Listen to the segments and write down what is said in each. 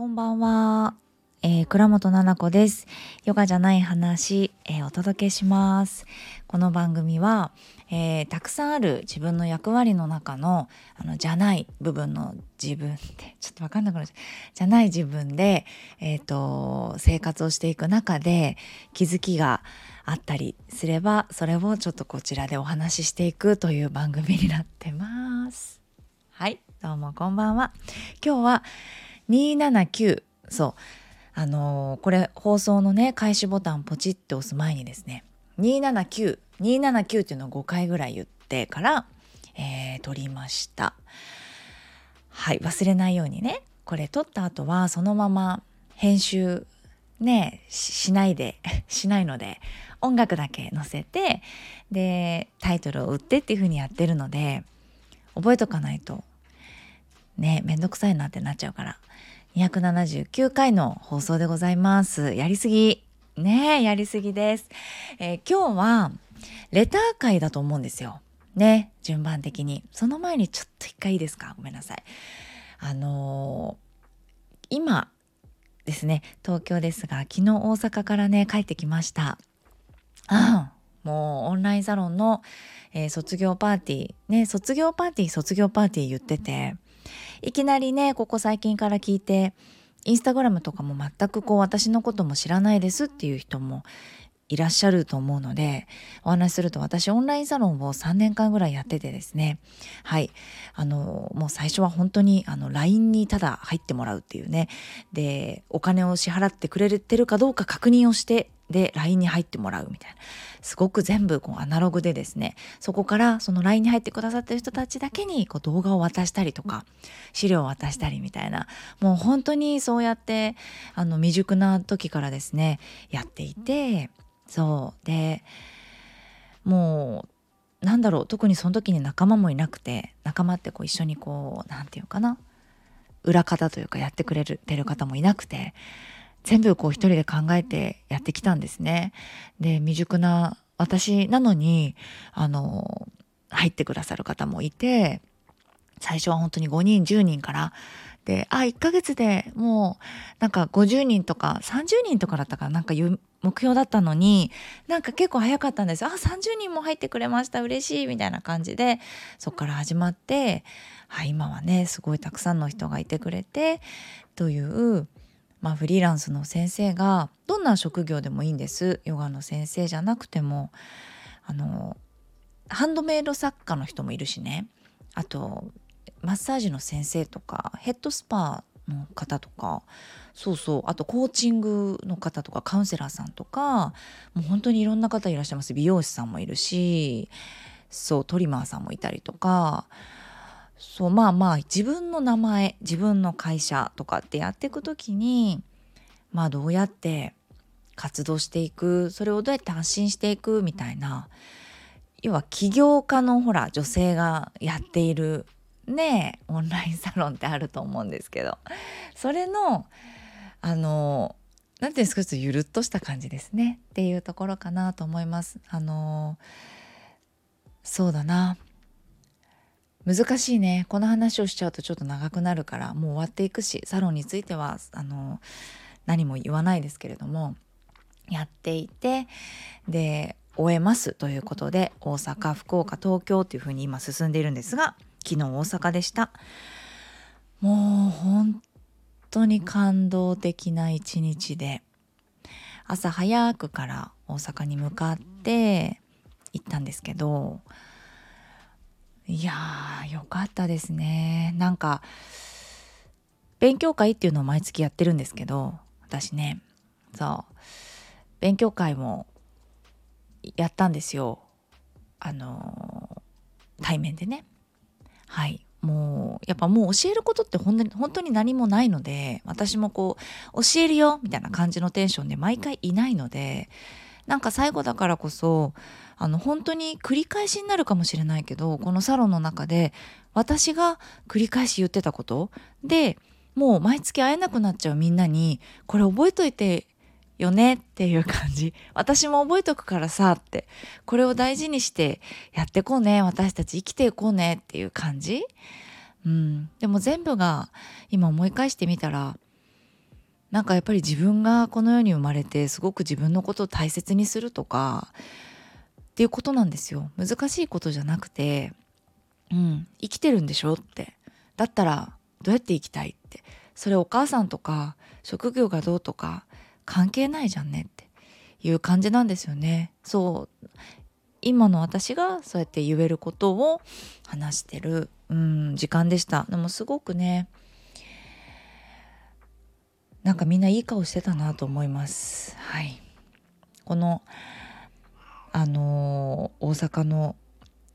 こんばんは、えー、倉本々子です。ヨガじゃない話、えー、お届けします。この番組は、えー、たくさんある自分の役割の中のあのじゃない部分の自分ってちょっとわかんなくなっちゃう。じゃない自分で、えーと、生活をしていく中で気づきがあったりすればそれをちょっとこちらでお話ししていくという番組になってます。はいどうもこんばんは。今日は279そう。あのー、これ放送のね開始ボタンポチって押す前にですね。279279 279っていうのを5回ぐらい言ってから、えー、撮りました。はい。忘れないようにね。これ撮った後はそのまま編集ねしないで しないので音楽だけ載せてでタイトルを打ってっていう風にやってるので覚えとかないとねめんどくさいなってなっちゃうから279回の放送でございます。やりすぎ。ねやりすぎです、えー、今日はレター会だと思うんですよ。ね順番的に。その前にちょっと一回いいですか？ごめんなさい。あのー、今ですね東京ですが昨日大阪からね帰ってきました。あもうオンラインサロンの、えー、卒業パーティー。ね卒業パーティー卒業パーティー言ってて。いきなりねここ最近から聞いてインスタグラムとかも全くこう私のことも知らないですっていう人もいらっしゃると思うのでお話しすると私オンラインサロンを3年間ぐらいやっててですね。はい。あのもう最初は本当にあの LINE にただ入ってもらうっていうね。でお金を支払ってくれてるかどうか確認をしてで LINE に入ってもらうみたいな。すごく全部こうアナログでですね。そこからその LINE に入ってくださってる人たちだけにこう動画を渡したりとか資料を渡したりみたいな。もう本当にそうやってあの未熟な時からですねやっていてそう。でもうなんだろう特にその時に仲間もいなくて仲間ってこう一緒にこう何て言うかな裏方というかやってくれるてる方もいなくて全部こう一人で考えてやってきたんですね。で未熟な私なのにあの入ってくださる方もいて最初は本当に5人10人から。であ1ヶ月でもうなんか50人とか30人とかだったからなんか目標だったのになんか結構早かったんです。あ30人も入ってくれました。嬉しい。みたいな感じでそこから始まって、はい、今はねすごいたくさんの人がいてくれてというまあ、フリーランスの先生がどんな職業でもいいんです。ヨガの先生じゃなくても。あのハンドメイド作家の人もいるしね。あとマッサージの先生とかヘッドスパの方とか。そうそう。あとコーチングの方とかカウンセラーさんとか。もう本当にいろんな方いらっしゃいます。美容師さんもいるし。そうトリマーさんもいたりとか。そうまあまあ自分の名前自分の会社とかってやっていく時にまあどうやって活動していくそれをどうやって発信していくみたいな要は起業家のほら女性がやっているねオンラインサロンってあると思うんですけどそれのあの何ていうんですかちょっとゆるっとした感じですねっていうところかなと思います。あのそうだな難しいね。この話をしちゃうとちょっと長くなるからもう終わっていくしサロンについてはあの何も言わないですけれどもやっていてで終えますということで大阪福岡東京というふうに今進んでいるんですが昨日大阪でした。もう本当に感動的な一日で朝早くから大阪に向かって行ったんですけどいやーよかったですね。なんか勉強会っていうのを毎月やってるんですけど私ね。そう。勉強会もやったんですよ。あの対面でね。はい。もうやっぱもう教えることって本当に本当に何もないので私もこう教えるよみたいな感じのテンションで毎回いないのでなんか最後だからこそあの本当に繰り返しになるかもしれないけどこのサロンの中で私が繰り返し言ってたことでもう毎月会えなくなっちゃうみんなにこれ覚えといてよねっていう感じ。私も覚えとくからさって。これを大事にしてやってこうね私たち生きていこうねっていう感じ、うん、でも全部が今思い返してみたらなんかやっぱり自分がこの世に生まれてすごく自分のことを大切にするとかっていうことなんですよ。難しいことじゃなくてうん生きてるんでしょって。だったらどうやって生きたいって。それお母さんとか職業がどうとか関係ないじゃんねって。いう感じなんですよね。そう。今の私がそうやって言えることを話してる、うん、時間でした。でもすごくねなんかみんないい顔してたなと思います。はい。このあのー、大阪の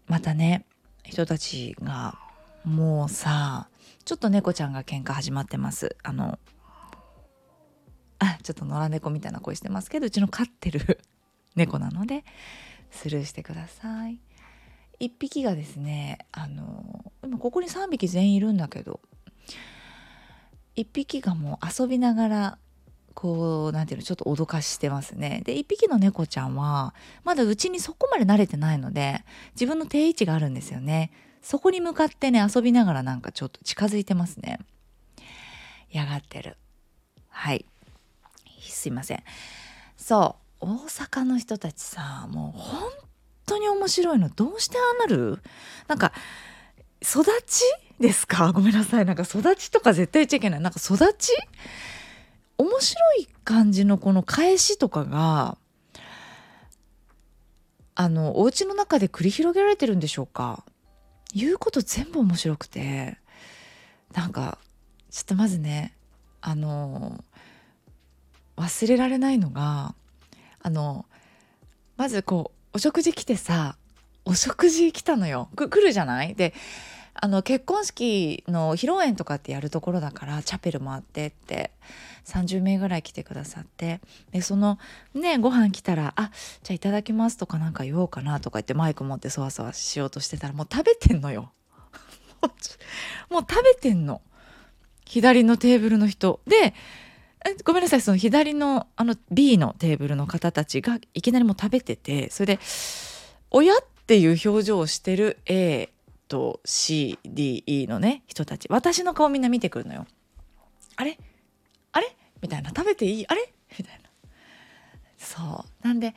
またね人たちがもうさちょっと猫ちゃんが喧嘩始まってます。あのあちょっと野良猫みたいな声してますけどうちの飼ってる 猫なのでスルーしてください。1匹がですねあの今ここに3匹全員いるんだけど1匹がもう遊びながらこう何ていうのちょっと脅かしてますね。で1匹の猫ちゃんはまだうちにそこまで慣れてないので自分の定位置があるんですよね。そこに向かってね遊びながらなんかちょっと近づいてますね。嫌がってる。はい。すいません。そう。大阪の人たちさもう本当に面白いの。どうしてああなる？なんか育ちですか？ごめんなさい。なんか育ちとか絶対言っちゃいけない。なんか育ち？面白い感じのこの返しとかがあのお家の中で繰り広げられてるんでしょうか？言うこと全部面白くて。なんかちょっとまずねあの忘れられないのがあのまずこうお食事来てさお食事来たのよ。来るじゃない？であの結婚式の披露宴とかってやるところだからチャペルもあってって30名ぐらい来てくださって。でそのねご飯来たら「あじゃあいただきます」とかなんか言おうかなとか言ってマイク持ってそわそわしようとしてたらもう食べてんのよ。もう食べてんの。左のテーブルの人。でごめんなさい。その左のあの B のテーブルの方たちがいきなりもう食べててそれで「親」ってていう表情をしてる A と CDE のね人たち。私の顔みんな見てくるのよ。あれ？あれ？みたいな。食べていい？あれ？みたいな。そう。なんで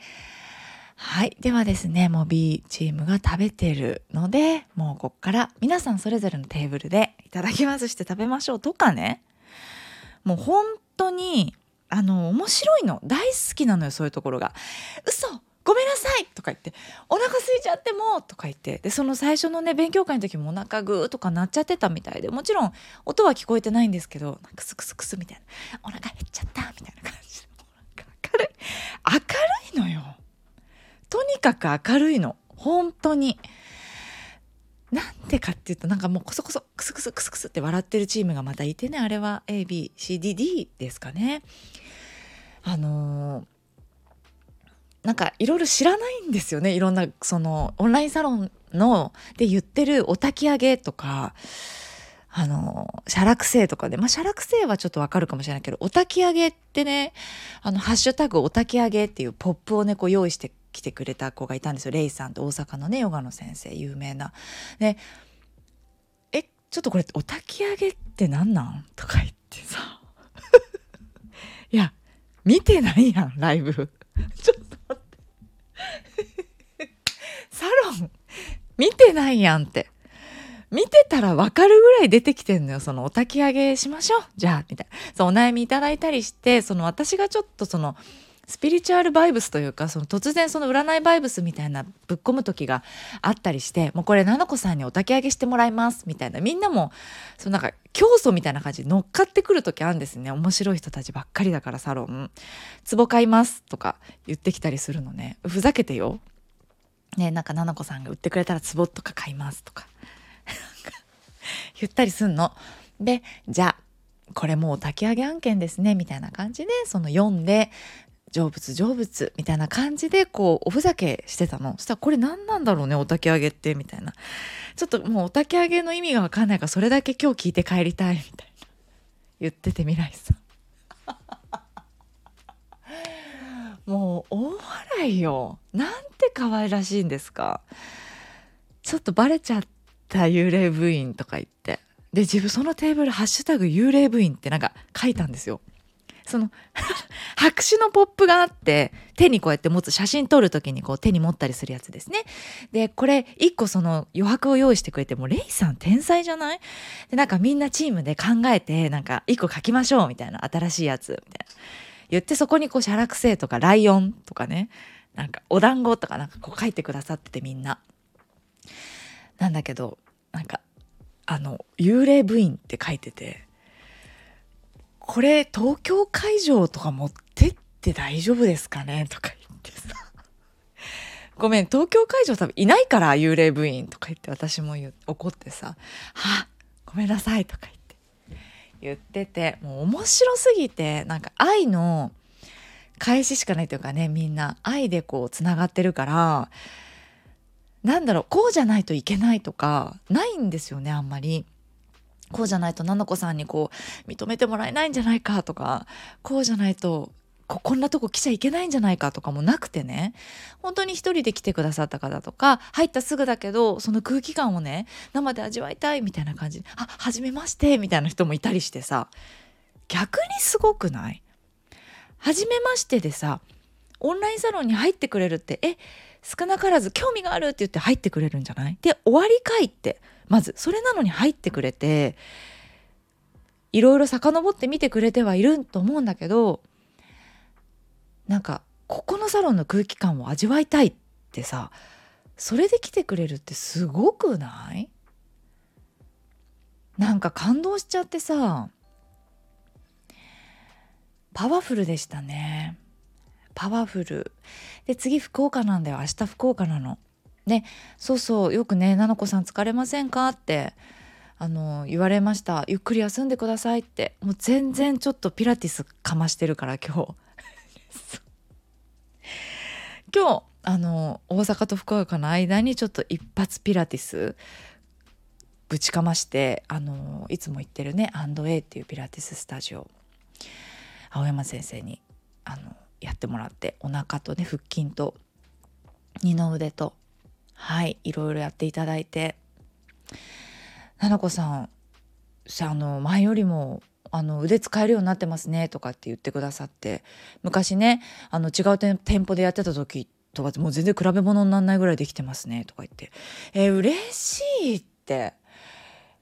はい。ではですねもう B チームが食べてるのでもうこっから皆さんそれぞれのテーブルでいただきます。して食べましょうとかね。もう本当にあの面白いの。大好きなのよそういうところが。嘘！ごめんなさいとか言ってお腹空いちゃってもとか言ってでその最初のね勉強会の時もお腹グーとか鳴っちゃってたみたいでもちろん音は聞こえてないんですけどクスクスクスみたいなお腹減っちゃったみたいな感じで明るい明るいのよ。とにかく明るいの。本当に。なんでかっていうとなんかもうこそこそクスクスクスクスって笑ってるチームがまたいてねあれは ABCDD ですかね。あのーなんかいろいろ知らないんですよね。いろんなそのオンラインサロンので言ってるお焚き上げとかあの写楽星とかで。まあ写楽星はちょっとわかるかもしれないけどお焚き上げってねあのハッシュタグお焚き上げっていうポップをねこう用意してきてくれた子がいたんですよ。レイさんと大阪のねヨガの先生有名な。でえちょっとこれお焚き上げって何なん？とか言ってさ。いや見てないやんライブ。ちょっとサロン見てないやんって。見てたらわかるぐらい出てきてんのよ。そのお焚き上げしましょう。じゃあ、みたいな。そう、お悩みいただいたりして、その私がちょっとその、スピリチュアルバイブスというかその突然その占いバイブスみたいなぶっ込む時があったりしてもうこれ菜々子さんにお焚き上げしてもらいますみたいなみんなもそのなんか競争みたいな感じで乗っかってくる時あるんですね面白い人たちばっかりだからサロン「壺買います」とか言ってきたりするのねふざけてよねなんか菜々子さんが売ってくれたら壺とか買いますとか。言ったりすんの。でじゃあこれもう炊き上げ案件ですねみたいな感じでその読んで成仏成仏みたいな感じでこうおふざけしてたの。そしたらこれ何なんだろうねお焚き上げってみたいな。ちょっともうお焚き上げの意味が分かんないからそれだけ今日聞いて帰りたいみたいな。言ってて未来さん。もう大笑いよ。なんて可愛らしいんですか。ちょっとバレちゃった幽霊部員とか言って。で自分そのテーブル「ハッシュタグ幽霊部員」ってなんか書いたんですよ。その 白紙のポップがあって手にこうやって持つ写真撮る時にこう手に持ったりするやつですね。でこれ一個その余白を用意してくれてもうレイさん天才じゃない？でなんかみんなチームで考えてなんか一個書きましょうみたいな新しいやつみたいな。言ってそこにこうシャラクセイとかライオンとかね。なんかお団子とかなんかこう書いてくださっててみんな。なんだけどなんかあの幽霊部員って書いててこれ東京会場とか持ってって大丈夫ですかね？とか言ってさ。ごめん東京会場多分いないから幽霊部員とか言って私も怒ってさ「は？ごめんなさい」とか言って。言っててもう面白すぎてなんか愛の返ししかないというかねみんな愛でこうつながってるからなんだろうこうじゃないといけないとかないんですよねあんまり。こうじゃないと菜々子さんにこう認めてもらえないんじゃないかとかこうじゃないとここんなとこ来ちゃいけないんじゃないかとかもなくてね。本当に一人で来てくださった方とか入ったすぐだけどその空気感をね生で味わいたいみたいな感じ。あ初めましてみたいな人もいたりしてさ。逆にすごくない？初めましてでさオンラインサロンに入ってくれるってえ少なからず興味があるって言って入ってくれるんじゃない？で終わりかいってまず。それなのに入ってくれていろいろ遡って見てくれてはいると思うんだけどなんかここのサロンの空気感を味わいたいってさそれで来てくれるってすごくない？なんか感動しちゃってさパワフルでしたね。パワフル。で次福岡なんだよ。明日福岡なの。でそうそうよくね「菜々子さん疲れませんか?」ってあの言われました「ゆっくり休んでください」って。もう全然ちょっとピラティスかましてるから今日。今日あの大阪と福岡の間にちょっと一発ピラティスぶちかましてあのいつも行ってるねアンド A っていうピラティススタジオ青山先生にあのやってもらってお腹とね腹筋と二の腕とはいいろいろやっていただいて。菜々子さんあの前よりもあの腕使えるようになってますねとかって言ってくださって昔ねあの違う店舗でやってた時とかもう全然比べ物にならないぐらいできてますねとか言って。えー、嬉しいって。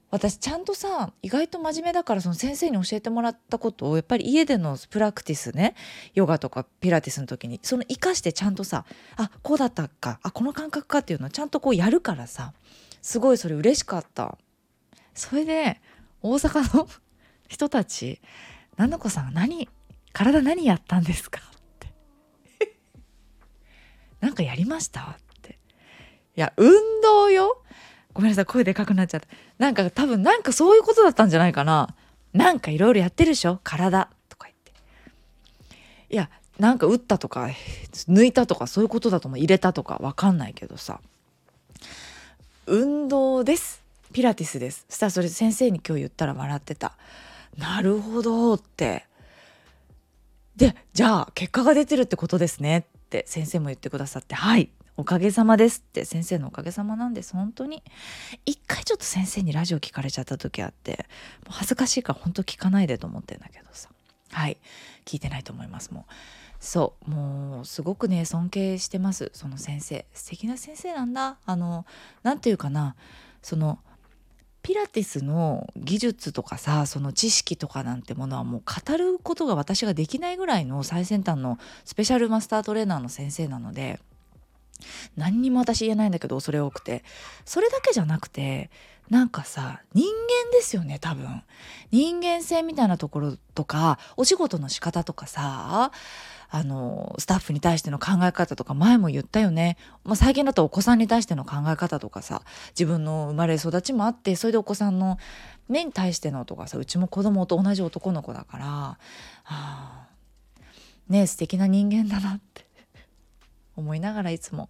私ちゃんとさ意外と真面目だからその先生に教えてもらったことをやっぱり家でのプラクティスねヨガとかピラティスの時にその生かしてちゃんとさあこうだったかあこの感覚かっていうのをちゃんとこうやるからさすごいそれ嬉しかった。それで大阪の人たち「菜々子さん何体何やったんですか?」って「なんかやりました?」って「いや運動よ。ごめんなさい声でかくなっちゃった。なんか多分なんかそういうことだったんじゃないかな。なんかいろいろやってるでしょ？体。とか言って。いやなんか打ったとか抜いたとかそういうことだと思う。入れたとかわかんないけどさ。運動です。ピラティスです。そしたらそれ先生に今日言ったら笑ってた。なるほどって。でじゃあ結果が出てるってことですねって先生も言ってくださってはいおかげさまですって。先生のおかげさまなんです。本当に。一回ちょっと先生にラジオ聞かれちゃった時あってもう恥ずかしいから本当聞かないでと思ってんだけどさ。はい。聞いてないと思いますもう。そう。もうすごくね尊敬してます。その先生。素敵な先生なんだ。あの何て言うかな。そのピラティスの技術とかさその知識とかなんてものはもう語ることが私ができないぐらいの最先端のスペシャルマスタートレーナーの先生なので何にも私言えないんだけど恐れ多くて。それだけじゃなくてなんかさ人間ですよね多分。人間性みたいなところとかお仕事の仕方とかさあのスタッフに対しての考え方とか前も言ったよね、まあ、最近だとお子さんに対しての考え方とかさ自分の生まれ育ちもあってそれでお子さんの目に対してのとかさうちも子供と同じ男の子だから、はあ、ね素敵な人間だなって 思いながらいつも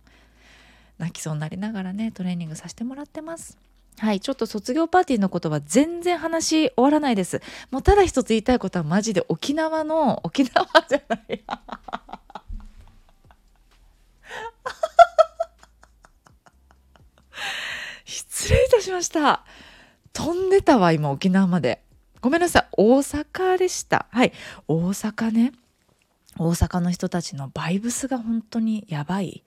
泣きそうになりながらねトレーニングさせてもらってます。はい、ちょっと卒業パーティーのことは全然話終わらないです。もうただ一つ言いたいことはマジで沖縄の沖縄じゃない失礼いたしました。飛んでたわ今沖縄まで。ごめんなさい大阪でした。はい大阪ね。大阪の人たちのバイブスが本当にやばい。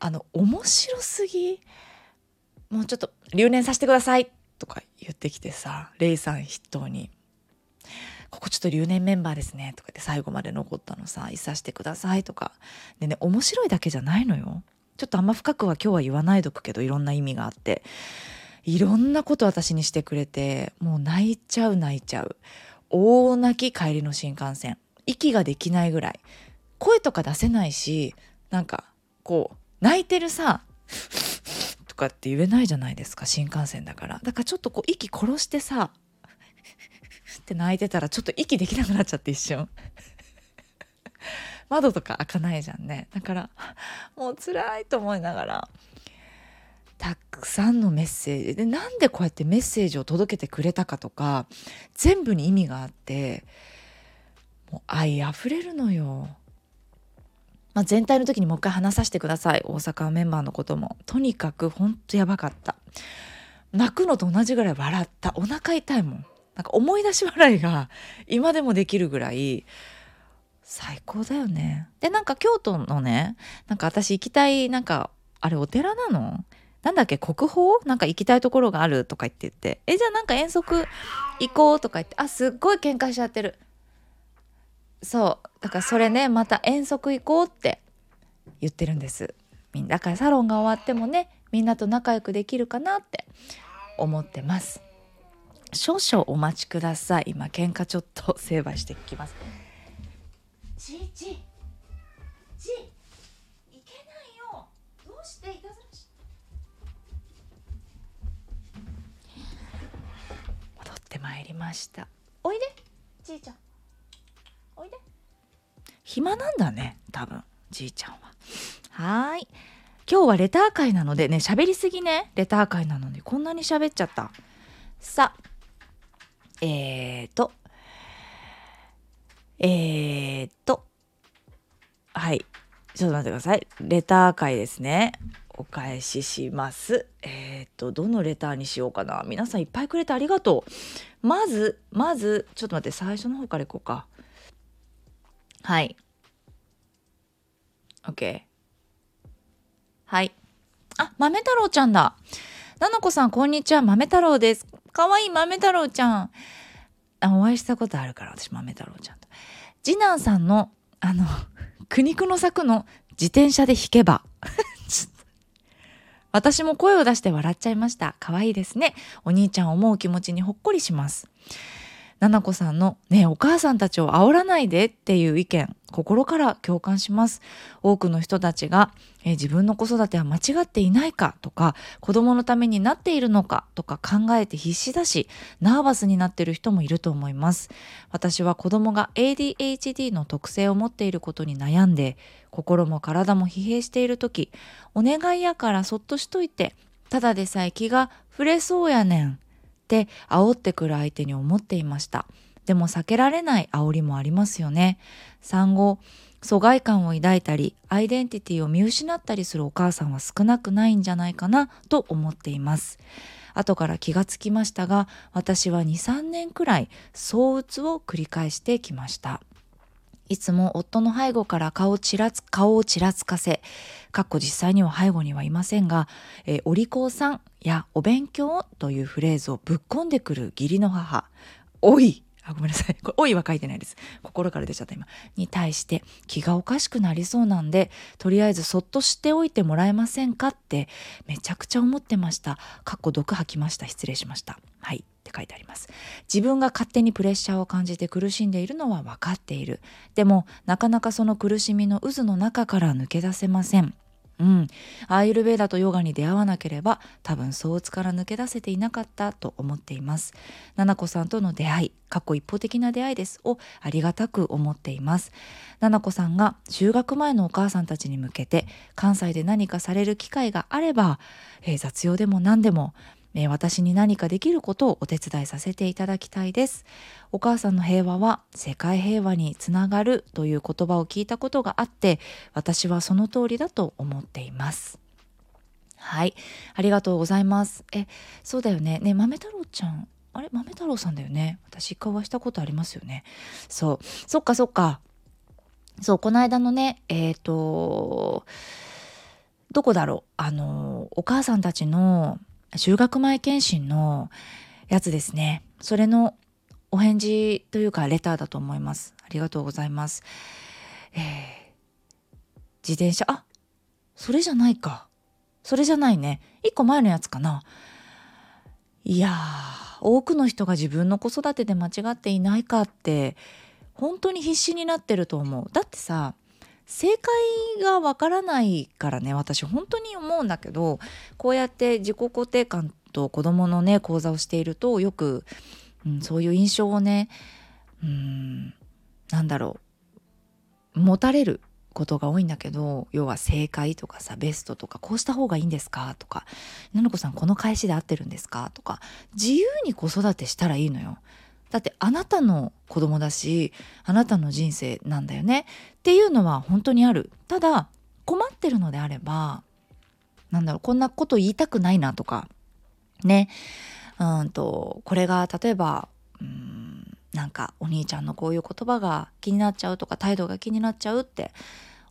あの面白すぎもうちょっと留年させてくださいとか言ってきてさレイさん筆頭に。ここちょっと留年メンバーですねとかって最後まで残ったのさいさしてくださいとか。でね面白いだけじゃないのよ。ちょっとあんま深くは今日は言わないどくけどいろんな意味があって。いろんなこと私にしてくれてもう泣いちゃう泣いちゃう。大泣き帰りの新幹線。息ができないぐらい。声とか出せないしなんかこう泣いてるさとかって言えないじゃないですか新幹線だから。だからちょっとこう息殺してさって泣いてたらちょっと息できなくなっちゃって一瞬。窓とか開かないじゃんね。だから もう辛いと思いながらたくさんのメッセージ。でなんでこうやってメッセージを届けてくれたかとか全部に意味があってもう愛あふれるのよ。まあ、全体の時にもう一回話させてください。大阪メンバーのことも。とにかくほんとやばかった。泣くのと同じぐらい笑った。お腹痛いもん。なんか思い出し笑いが今でもできるぐらい最高だよね。でなんか京都のねなんか私行きたいなんかあれお寺なの？なんだっけ国宝？なんか行きたいところがあるとか言って言って。えじゃあなんか遠足行こうとか言って。あすっごい喧嘩しちゃってる。そう。だからそれねまた遠足行こうって言ってるんです。だからサロンが終わってもねみんなと仲良くできるかなって思ってます。少々お待ちください。今喧嘩ちょっと成敗してきます。ちちちいけないよ。どうしていたずらし戻ってまいりました。おいでじいちゃん。おいで。暇なんだね多分じいちゃんは。はい。今日はレター会なのでね喋りすぎね。レター会なのにこんなに喋っちゃった。さあえーとえーとはい。ちょっと待ってください。レター会ですね。お返しします。えーとどのレターにしようかな。皆さんいっぱいくれてありがとう。まずまずちょっと待って最初の方からいこうか。はい。OK はい。あ豆太郎ちゃんだ。ななこさんこんにちは。豆太郎です。かわいい豆太郎ちゃん。あお会いしたことあるから私豆太郎ちゃんと。次男さんのあの苦肉の策の自転車で弾けば。私も声を出して笑っちゃいました。可愛いですね。お兄ちゃん思う気持ちにほっこりします。ななこさんのねお母さんたちを煽らないでっていう意見心から共感します。多くの人たちが、え自分の子育ては間違っていないかとか子供のためになっているのかとか考えて必死だしナーバスになっている人もいると思います。私は子供が ADHD の特性を持っていることに悩んで心も体も疲弊している時お願いやからそっとしといてただでさえ気が触れそうやねん。って煽ってくる相手に思っていました。でも避けられない煽りもありますよね。産後疎外感を抱いたりアイデンティティを見失ったりするお母さんは少なくないんじゃないかなと思っています。後から気がつきましたが私は23年くらい躁うつを繰り返してきました。いつも夫の背後から顔をちらつ顔をちらつかせ、かっこ実際には背後にはいませんが、えー、お利口さんやお勉強というフレーズをぶっ込んでくる義理の母、おいあ、ごめんなさい。これ、おいは書いてないです。心から出ちゃった今。に対して気がおかしくなりそうなんで、とりあえずそっとしておいてもらえませんかってめちゃくちゃ思ってました。かっこ毒吐きました。失礼しました。はい。って書いてあります。自分が勝手にプレッシャーを感じて苦しんでいるのは分かっている。でも、なかなかその苦しみの渦の中から抜け出せません。うん、アーユルベーダとヨガに出会わなければ多分躁鬱から抜け出せていなかったと思っています。奈々子さんとの出会い過去一方的な出会いですをありがたく思っています。奈々子さんが就学前のお母さんたちに向けて関西で何かされる機会があれば、えー、雑用でも何でもえ私に何かできることをお手伝いさせていただきたいです。お母さんの平和は世界平和につながるという言葉を聞いたことがあって私はその通りだと思っています。はい。ありがとうございます。えそうだよね。ね豆太郎ちゃん。あれ？豆太郎さんだよね。私一回お会いしたことありますよね。そう。そっかそっか。そうこの間のねえっ、ー、とどこだろう。あのお母さんたちの修学前検診のやつですね。それのお返事というかレターだと思います。ありがとうございます。えー、自転車あそれじゃないか。それじゃないね。一個前のやつかな。いやー多くの人が自分の子育てで間違っていないかって本当に必死になってると思う。だってさ正解がわからないからね私本当に思うんだけどこうやって自己肯定感と子供のね講座をしているとよく、うん、そういう印象をねうんなんだろう持たれることが多いんだけど要は正解とかさベストとかこうした方がいいんですかとか「なのこさんこの返しで合ってるんですか?」とか自由に子育てしたらいいのよ。だってあなたの子供だしあなたの人生なんだよね。っていうのは本当にある。ただ困ってるのであればなんだろうこんなこと言いたくないなとかね。うんとこれが例えばうんなんかお兄ちゃんのこういう言葉が気になっちゃうとか態度が気になっちゃうって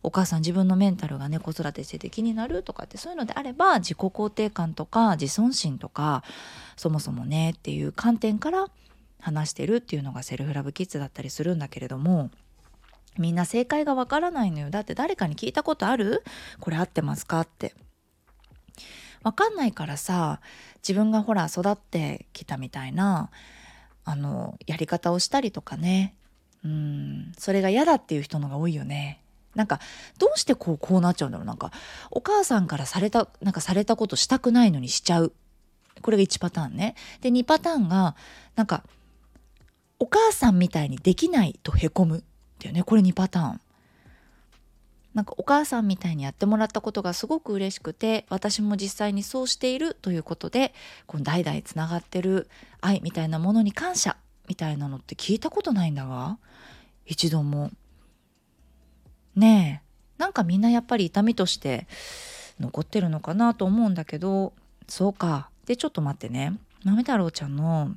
お母さん自分のメンタルがね子育てしてて気になるとかってそういうのであれば自己肯定感とか自尊心とかそもそもねっていう観点から話してるっていうのがセルフラブキッズだったりするんだけれどもみんな正解がわからないのよ。だって誰かに聞いたことある？これ合ってますか？って。わかんないからさ自分がほら育ってきたみたいなあのやり方をしたりとかね。うん。それが嫌だっていう人のが多いよね。なんかどうしてこうこうなっちゃうんだろう。なんかお母さんからされたなんかされたことしたくないのにしちゃう。これが1パターンね。で2パターンがなんかお母さんみたいにできないとへこむっていうねこれ2パターン。なんかお母さんみたいにやってもらったことがすごく嬉しくて私も実際にそうしているということでこの代々つながってる愛みたいなものに感謝みたいなのって聞いたことないんだが一度も。ねえなんかみんなやっぱり痛みとして残ってるのかなと思うんだけどそうか。でちょっと待ってね。豆太郎ちゃんの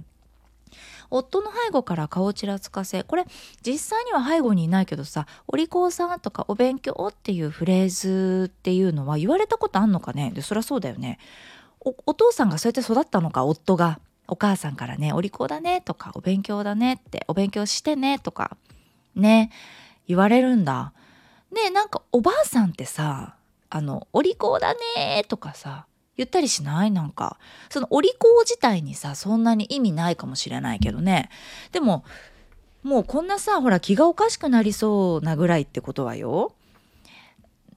夫の背後から顔をちらつかせこれ実際には背後にいないけどさ「お利口さん」とか「お勉強」っていうフレーズっていうのは言われたことあんのかね？でそりゃそうだよね。お。お父さんがそうやって育ったのか？夫が。お母さんからね「お利口だね」とか「お勉強だね」って「お勉強してね」とか。ね。言われるんだ。ねなんかおばあさんってさあの「お利口だね」とかさ言ったりしない？なんか。そのお利口自体にさそんなに意味ないかもしれないけどね。でももうこんなさほら気がおかしくなりそうなぐらいってことはよ。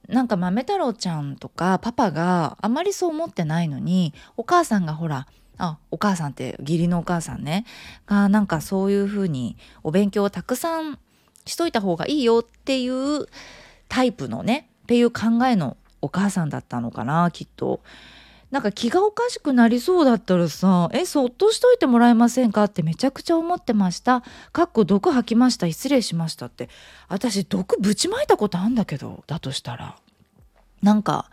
なんか豆太郎ちゃんとかパパがあまりそう思ってないのにお母さんがほらあお母さんって義理のお母さんね。がなんかそういうふうにお勉強をたくさんしといた方がいいよっていうタイプのねっていう考えのお母さんだったのかなきっと。なんか気がおかしくなりそうだったらさ「えそっとしといてもらえませんか?」ってめちゃくちゃ思ってました「かっこ毒吐きました。失礼しました」って。私毒ぶちまいたことあんだけどだとしたら。なんか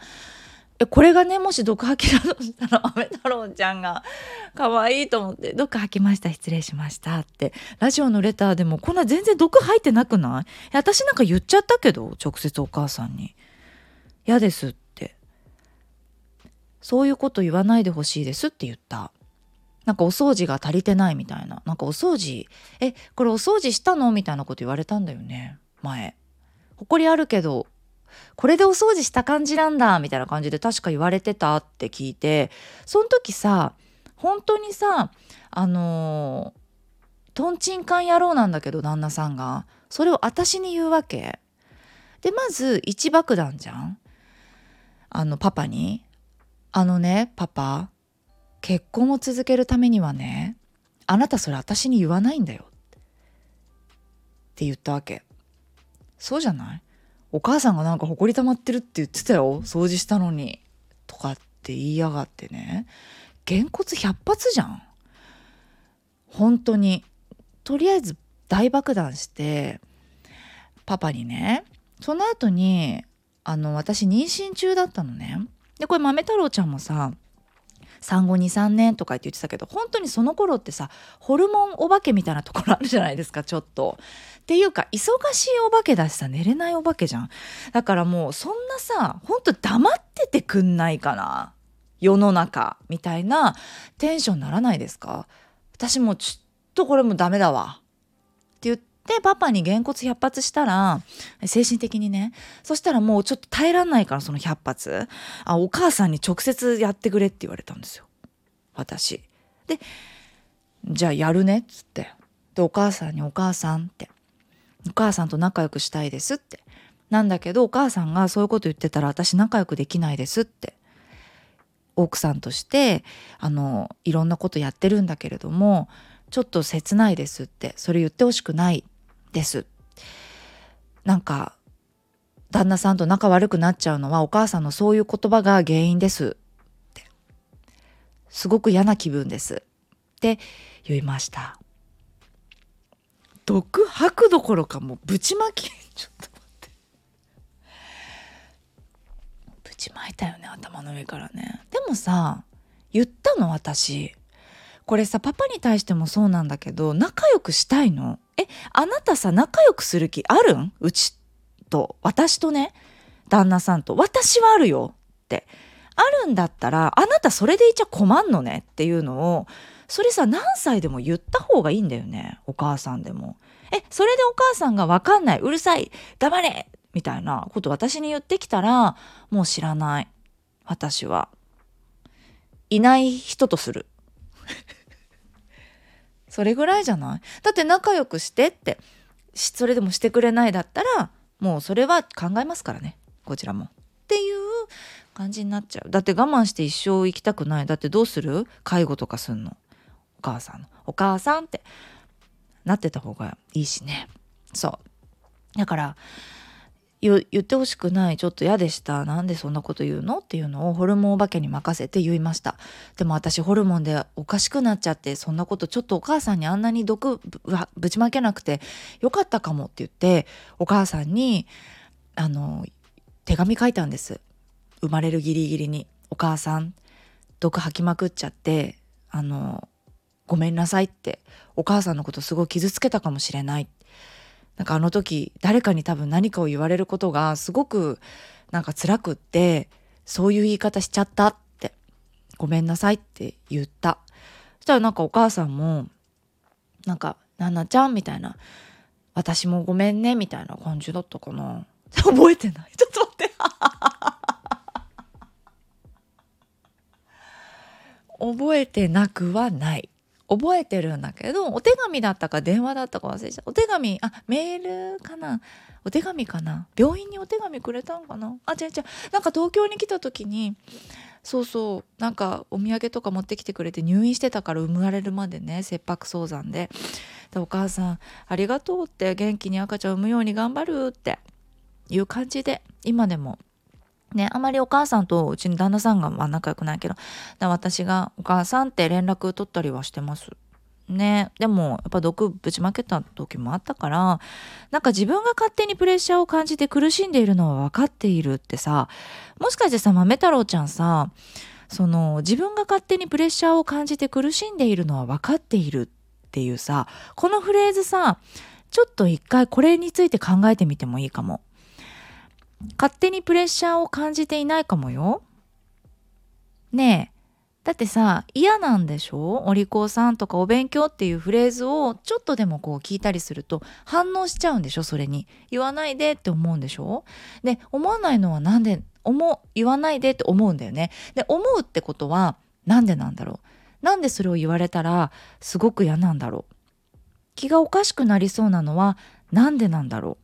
えこれがねもし毒吐きだとしたら アメ太郎ちゃんが可愛いと思って「毒吐きました。失礼しました」って。ラジオのレターでもこんな全然毒吐いてなくない？私なんか言っちゃったけど直接お母さんに「嫌です」って。そういうこと言わないでほしいですって言った。なんかお掃除が足りてないみたいな。なんかお掃除、え、これお掃除したのみたいなこと言われたんだよね。前。埃あるけど、これでお掃除した感じなんだ、みたいな感じで確か言われてたって聞いて、その時さ、本当にさ、あのー、とんちんかん野郎なんだけど、旦那さんが。それを私に言うわけ。で、まず一爆弾じゃんあの、パパに。あのねパパ結婚を続けるためにはねあなたそれ私に言わないんだよ。って言ったわけ。そうじゃない？お母さんがなんか埃溜まってるって言ってたよ。掃除したのに。とかって言いやがってね。げんこつ100発じゃん。本当に。とりあえず大爆弾してパパにねその後にあの私妊娠中だったのね。でこれ豆太郎ちゃんもさ産後23年とかって言ってたけど本当にその頃ってさホルモンお化けみたいなところあるじゃないですかちょっと。っていうか忙しいお化けだしさ寝れないお化けじゃん。だからもうそんなさほんと黙っててくんないかな世の中みたいなテンションならないですか？私もちょっとこれもダメだわって言ってパパにげんこつ100発したら精神的にね。そしたらもうちょっと耐えらんないからその100発。あお母さんに直接やってくれって言われたんですよ。私。でじゃあやるねっつって。でお母さんに「お母さん」って「お母さんと仲良くしたいです」って。なんだけどお母さんがそういうこと言ってたら私仲良くできないですって。奥さんとしてあのいろんなことやってるんだけれどもちょっと切ないですって。それ言ってほしくない。です。なんか旦那さんと仲悪くなっちゃうのはお母さんのそういう言葉が原因です。って。すごく嫌な気分です。って言いました。毒吐くどころかもうぶちまきちょっと待って。ぶちまいたよね頭の上からね。でもさ言ったの私。これさパパに対してもそうなんだけど仲良くしたいのえあなたさ仲良くする気あるん？うちと。私とね。旦那さんと。私はあるよって。あるんだったらあなたそれでいちゃ困んのね？っていうのをそれさ何歳でも言った方がいいんだよね？お母さんでも。えそれでお母さんが分かんない。うるさい。黙れ！みたいなこと私に言ってきたらもう知らない。私は。いない人とする。それぐらいじゃない？だって仲良くしてって。それでもしてくれないだったらもうそれは考えますからね。こちらも。っていう感じになっちゃう。だって我慢して一生行きたくない。だってどうする？介護とかすんの。お母さんの。お母さんって。なってた方がいいしね。そう。だから言ってほしくないちょっと嫌でした。なんでそんなこと言うの？っていうのをホルモンお化けに任せて言いました。でも私ホルモンでおかしくなっちゃってそんなことちょっとお母さんにあんなに毒ぶちまけなくてよかったかもって言ってお母さんにあの手紙書いたんです。生まれるギリギリに「お母さん毒吐きまくっちゃってあのごめんなさい」って。お母さんのことすごい傷つけたかもしれないって。なんかあの時誰かに多分何かを言われることがすごくなんか辛くってそういう言い方しちゃったってごめんなさいって言った。そしたらなんかお母さんもなんか「ななちゃん」みたいな「私もごめんね」みたいな感じだったかな。覚えてない。ちょっと待って。覚えてなくはない。覚えてるんだけどお手紙だったか電話だったか忘れちゃった。お手紙あメールかな？お手紙かな？病院にお手紙くれたんかな？あ違う違う。なんか東京に来た時にそうそうなんかお土産とか持ってきてくれて入院してたから生まれるまでね切迫早産で。でお母さんありがとうって元気に赤ちゃん産むように頑張るっていう感じで今でもね、あまりお母さんとうちの旦那さんがまあ仲良くないけど私がお母さんって連絡取ったりはしてます。ね、でもやっぱ毒ぶちまけた時もあったからなんか自分が勝手にプレッシャーを感じて苦しんでいるのは分かっているってさもしかしてさ豆太郎ちゃんさその自分が勝手にプレッシャーを感じて苦しんでいるのは分かっているっていうさこのフレーズさちょっと一回これについて考えてみてもいいかも。勝手にプレッシャーを感じていないかもよ。ねえ。だってさ嫌なんでしょ？お利口さんとかお勉強っていうフレーズをちょっとでもこう聞いたりすると反応しちゃうんでしょ？それに。言わないでって思うんでしょ？で思わないのはなんで思う言わないでって思うんだよね。で思うってことはなんでなんだろう？なんでそれを言われたらすごく嫌なんだろう？気がおかしくなりそうなのはなんでなんだろう？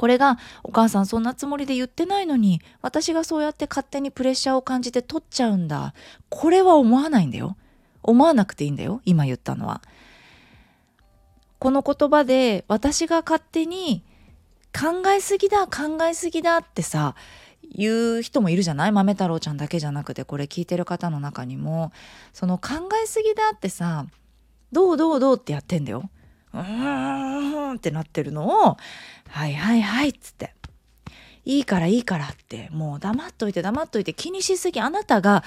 これがお母さんそんなつもりで言ってないのに私がそうやって勝手にプレッシャーを感じて取っちゃうんだ。これは思わないんだよ。思わなくていいんだよ。今言ったのは。この言葉で私が勝手に考えすぎだ考えすぎだってさ言う人もいるじゃない？豆太郎ちゃんだけじゃなくてこれ聞いてる方の中にも。その考えすぎだってさどうどうどうってやってんだよ。うーんってなってるのをはいはいはいっつっていいからいいからってもう黙っといて黙っといて気にしすぎあなたが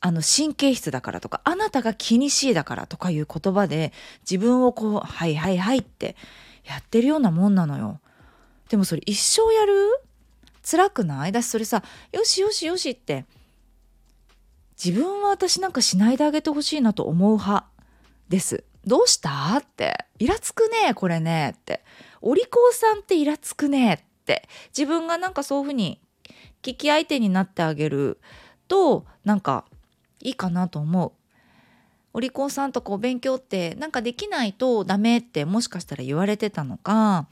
あの神経質だからとかあなたが気にしいだからとかいう言葉で自分をこう「はいはいはい」ってやってるようなもんなのよ。でもそれ一生やる？辛くない？だしそれさ「よしよしよし」って自分は私なんかしないであげてほしいなと思う派です。どうした？って。イラつくねこれねって。お利口さんってイラつくねって。自分がなんかそういうふうに聞き相手になってあげるとなんかいいかなと思う。お利口さんとかお勉強ってなんかできないとダメってもしかしたら言われてたのか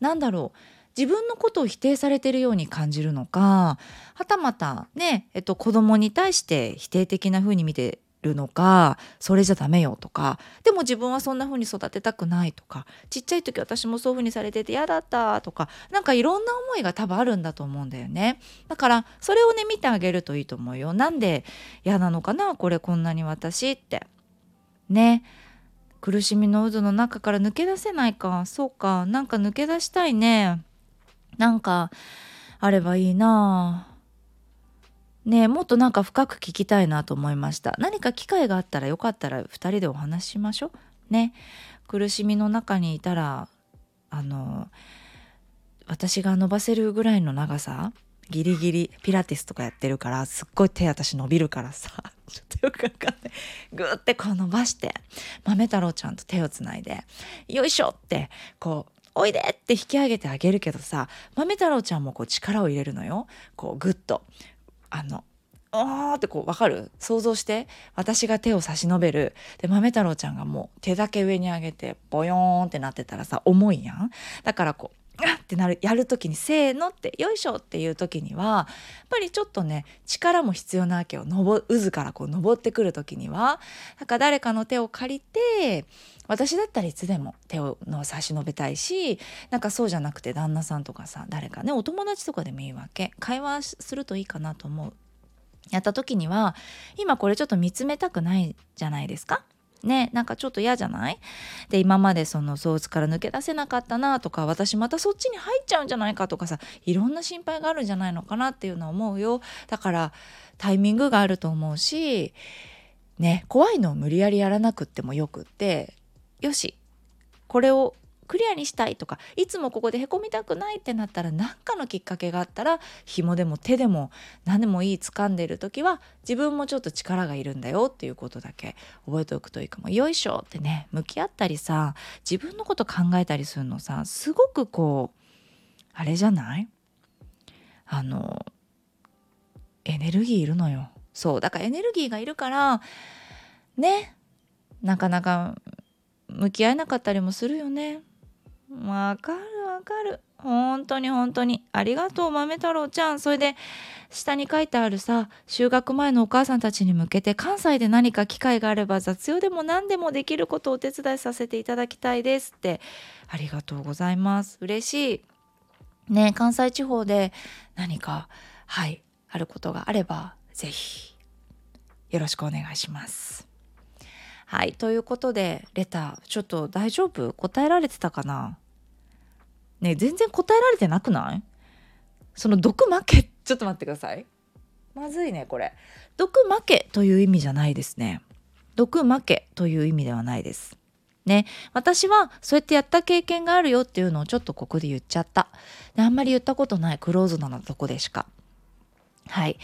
なんだろう。自分のことを否定されてるように感じるのかはたまたね、えっと、子供に対して否定的な風に見てるのかそれじゃダメよとかでも自分はそんな風に育てたくないとかちっちゃい時私もそういう風にされてて嫌だったとかなんかいろんな思いが多分あるんだと思うんだよね。だからそれをね見てあげるといいと思うよ。なんで嫌なのかなこれこんなに私って。ね。苦しみの渦の中から抜け出せないか。そうか。なんか抜け出したいね。なんかあればいいな。あねもっとなんか深く聞きたいなと思いました。何か機会があったらよかったら2人でお話ししましょう。ね。苦しみの中にいたらあの私が伸ばせるぐらいの長さギリギリピラティスとかやってるからすっごい手私伸びるからさ ちょっとよくわかんない。グーってこう伸ばして豆太郎ちゃんと手をつないでよいしょってこうおいでって引き上げてあげるけどさ豆太郎ちゃんもこう力を入れるのよ。こうグッと。あのおーってこう分かる？想像して。私が手を差し伸べる。で豆太郎ちゃんがもう手だけ上に上げてボヨーンってなってたらさ重いやん。だからこうあってなる。やる時にせーのってよいしょっていう時にはやっぱりちょっとね力も必要なわけよ。のぼ渦からこう登ってくる時には。だか誰かの手を借りて私だったらいつでも手を差し伸べたいしなんかそうじゃなくて旦那さんとかさ誰かねお友達とかでもいいわけ。会話するといいかなと思う。やった時には今これちょっと見つめたくないじゃないですか？ねなんかちょっと嫌じゃない？で今までそのソースから抜け出せなかったなとか私またそっちに入っちゃうんじゃないかとかさいろんな心配があるんじゃないのかなっていうのは思うよ。だからタイミングがあると思うしね怖いのを無理やりやらなくってもよくってよしこれをクリアにしたいとかいつもここでへこみたくないってなったら何かのきっかけがあったら紐でも手でも何でもいい掴んでる時は自分もちょっと力がいるんだよっていうことだけ覚えておくといいかも。よいしょってね向き合ったりさ自分のこと考えたりするのさすごくこうあれじゃない？あのエネルギーいるのよ。そうだからエネルギーがいるからねなかなか向き合えなかったりもするよね。わかるわかる。本当に本当に。ありがとう、豆太郎ちゃん。それで、下に書いてあるさ、就学前のお母さんたちに向けて、関西で何か機会があれば雑用でも何でもできることをお手伝いさせていただきたいですって。ありがとうございます。嬉しい。ね関西地方で何か、はい、あることがあれば、ぜひ、よろしくお願いします。はい、ということで、レター、ちょっと大丈夫？答えられてたかな？ね全然答えられてなくない？その毒負け？ちょっと待ってください。まずいねこれ。毒負けという意味じゃないですね。毒負けという意味ではないです。ね。私はそうやってやった経験があるよっていうのをちょっとここで言っちゃった。であんまり言ったことないクローズドなとこでしか。はい。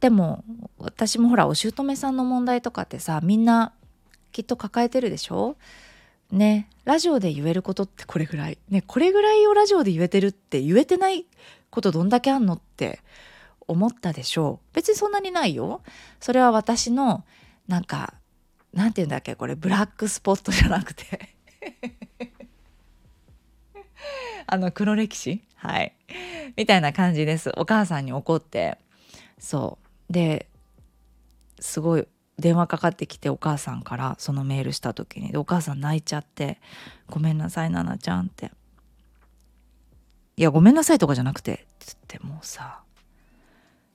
でも私もほらお姑さんの問題とかってさみんなきっと抱えてるでしょ？ね。ラジオで言えることってこれぐらい。ねこれぐらいをラジオで言えてるって言えてないことどんだけあんのって思ったでしょう。別にそんなにないよ。それは私のなんかなんて言うんだっけこれブラックスポットじゃなくて。あの黒歴史？はい。みたいな感じです。お母さんに怒って。そう。ですごい電話かかってきてお母さんからそのメールした時に。お母さん泣いちゃって「ごめんなさい奈々ちゃん」って「いやごめんなさい」とかじゃなくてつってもうさ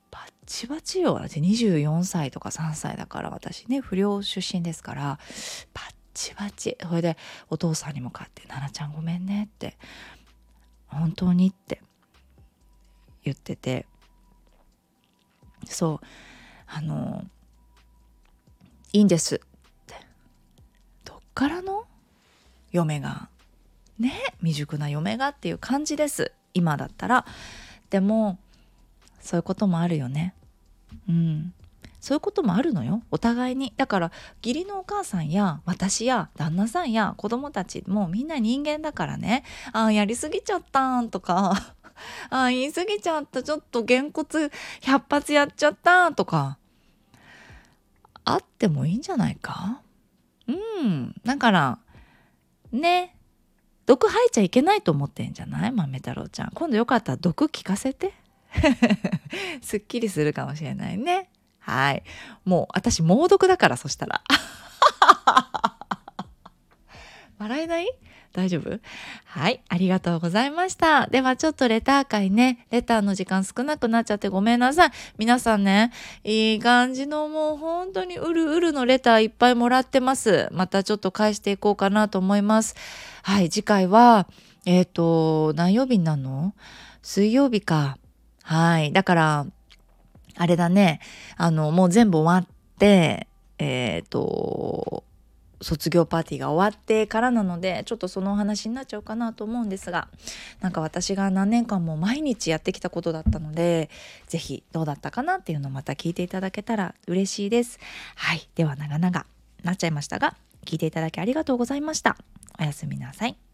バッチバチよ私。24歳とか3歳だから私ね不良出身ですからバッチバチ。それでお父さんに向かって「奈々ちゃんごめんね」って「本当に?」って言ってて。そうあのいいんです。ってどっからの？嫁が。ね？未熟な嫁がっていう感じです。今だったら。でもそういうこともあるよね。うん。そういうこともあるのよ。お互いに。だから義理のお母さんや私や旦那さんや子供たちもみんな人間だからね。ああやりすぎちゃったんとか。ああ言い過ぎちゃった。ちょっとげんこつ100発やっちゃったとか。あってもいいんじゃないか？うん。だからね毒吐いちゃいけないと思ってんじゃない？豆太郎ちゃん。今度よかったら毒聞かせて。すっきりするかもしれないね。はい。もう私猛毒だからそしたら。笑えない？大丈夫？はい、ありがとうございました。ではちょっとレター会ね、レターの時間少なくなっちゃってごめんなさい。皆さんね、いい感じのもう本当にうるうるのレターいっぱいもらってます。またちょっと返していこうかなと思います。はい、次回は、えっ、ー、と、何曜日になるの？水曜日か。はい、だから、あれだね、あの、もう全部終わって、えっ、ー、と、卒業パーティーが終わってからなのでちょっとそのお話になっちゃうかなと思うんですがなんか私が何年間も毎日やってきたことだったので是非どうだったかなっていうのをまた聞いていただけたら嬉しいです。はいでは長々なっちゃいましたが聞いていただきありがとうございました。おやすみなさい。